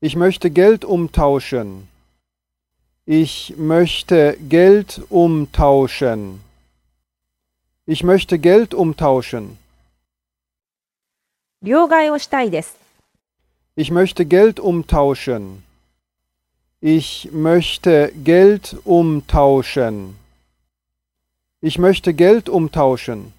Ich möchte Geld umtauschen. Ich möchte Geld umtauschen. Ich möchte Geld umtauschen. Ich möchte Geld umtauschen. Ich möchte Geld umtauschen. Ich möchte Geld umtauschen.